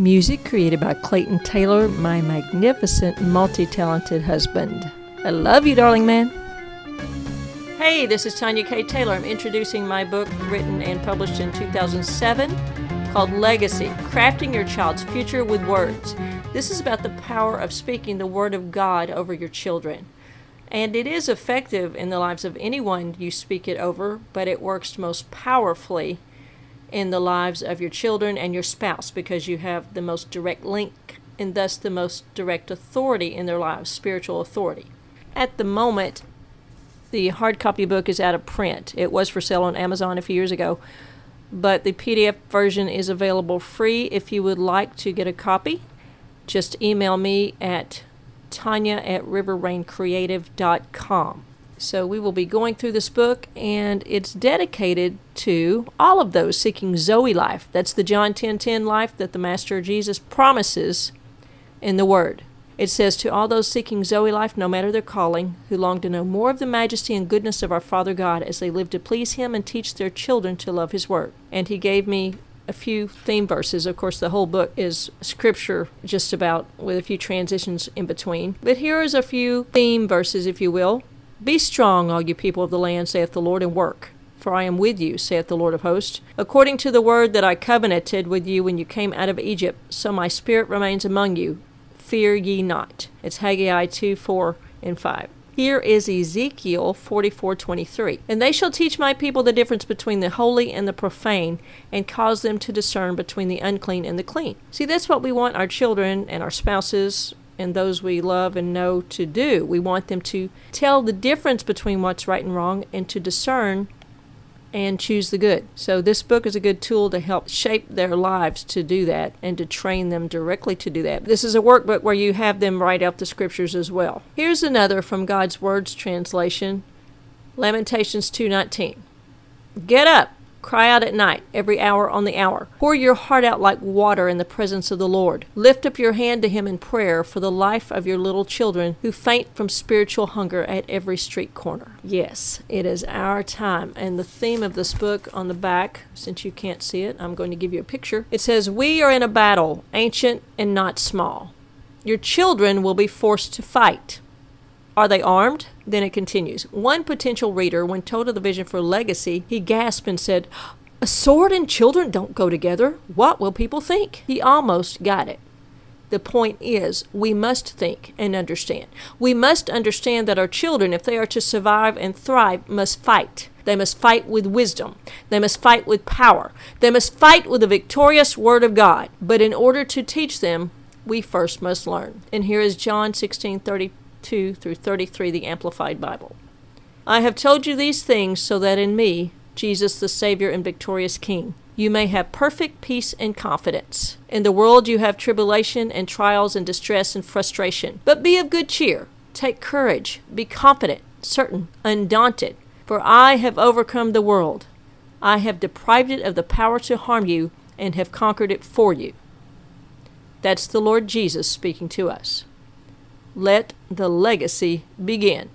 Music created by Clayton Taylor, my magnificent, multi talented husband. I love you, darling man. Hey, this is Tonja K. Taylor. I'm introducing my book, written and published in 2007, called Legacy Crafting Your Child's Future with Words. This is about the power of speaking the Word of God over your children. And it is effective in the lives of anyone you speak it over, but it works most powerfully in the lives of your children and your spouse because you have the most direct link and thus the most direct authority in their lives, spiritual authority. At the moment, the hard copy book is out of print. It was for sale on Amazon a few years ago, but the PDF version is available free if you would like to get a copy. Just email me at tanya at riverraincreative.com. So we will be going through this book, and it's dedicated to all of those seeking Zoe life. That's the John 10:10 10, 10 life that the Master Jesus promises in the Word. It says, To all those seeking Zoe life, no matter their calling, who long to know more of the majesty and goodness of our Father God as they live to please Him and teach their children to love His Word. And He gave me a few theme verses. Of course, the whole book is scripture, just about, with a few transitions in between. But here is a few theme verses, if you will, be strong, all you people of the land, saith the Lord, and work. For I am with you, saith the Lord of hosts. According to the word that I covenanted with you when you came out of Egypt, so my spirit remains among you. Fear ye not. It's Haggai 2 4 and 5. Here is Ezekiel 44:23. And they shall teach my people the difference between the holy and the profane and cause them to discern between the unclean and the clean. See, that's what we want our children and our spouses and those we love and know to do. We want them to tell the difference between what's right and wrong and to discern and choose the good. So, this book is a good tool to help shape their lives to do that and to train them directly to do that. This is a workbook where you have them write out the scriptures as well. Here's another from God's Words translation Lamentations 2:19. Get up, Cry out at night, every hour on the hour. Pour your heart out like water in the presence of the Lord. Lift up your hand to Him in prayer for the life of your little children who faint from spiritual hunger at every street corner. Yes, it is our time. And the theme of this book on the back, since you can't see it, I'm going to give you a picture. It says, We are in a battle, ancient and not small. Your children will be forced to fight. Are they armed? Then it continues. One potential reader, when told of the vision for legacy, he gasped and said, A sword and children don't go together. What will people think? He almost got it. The point is, we must think and understand. We must understand that our children, if they are to survive and thrive, must fight. They must fight with wisdom. They must fight with power. They must fight with the victorious Word of God. But in order to teach them, we first must learn. And here is John 16 30 2 through 33, the Amplified Bible. I have told you these things so that in me, Jesus the Savior and victorious King, you may have perfect peace and confidence. In the world you have tribulation and trials and distress and frustration. But be of good cheer. Take courage. Be confident, certain, undaunted. For I have overcome the world. I have deprived it of the power to harm you and have conquered it for you. That's the Lord Jesus speaking to us. Let the legacy begin.